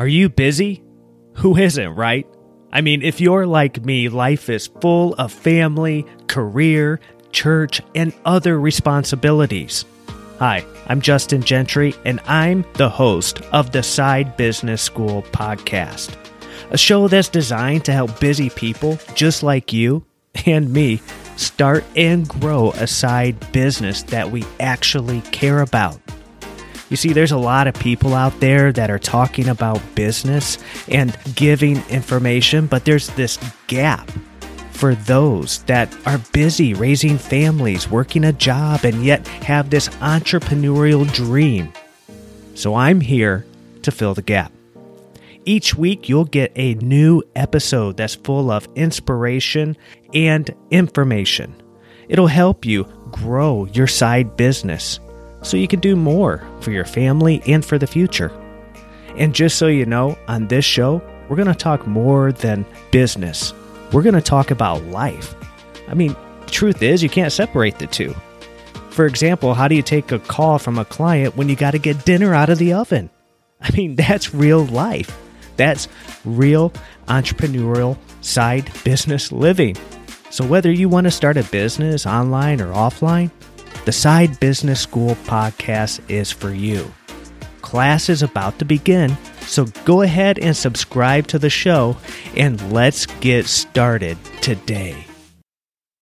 Are you busy? Who isn't, right? I mean, if you're like me, life is full of family, career, church, and other responsibilities. Hi, I'm Justin Gentry, and I'm the host of the Side Business School podcast, a show that's designed to help busy people just like you and me start and grow a side business that we actually care about. You see, there's a lot of people out there that are talking about business and giving information, but there's this gap for those that are busy raising families, working a job, and yet have this entrepreneurial dream. So I'm here to fill the gap. Each week, you'll get a new episode that's full of inspiration and information. It'll help you grow your side business so you can do more for your family and for the future. And just so you know, on this show, we're going to talk more than business. We're going to talk about life. I mean, truth is, you can't separate the two. For example, how do you take a call from a client when you got to get dinner out of the oven? I mean, that's real life. That's real entrepreneurial side business living. So, whether you want to start a business online or offline, the Side Business School podcast is for you. Class is about to begin, so go ahead and subscribe to the show and let's get started today.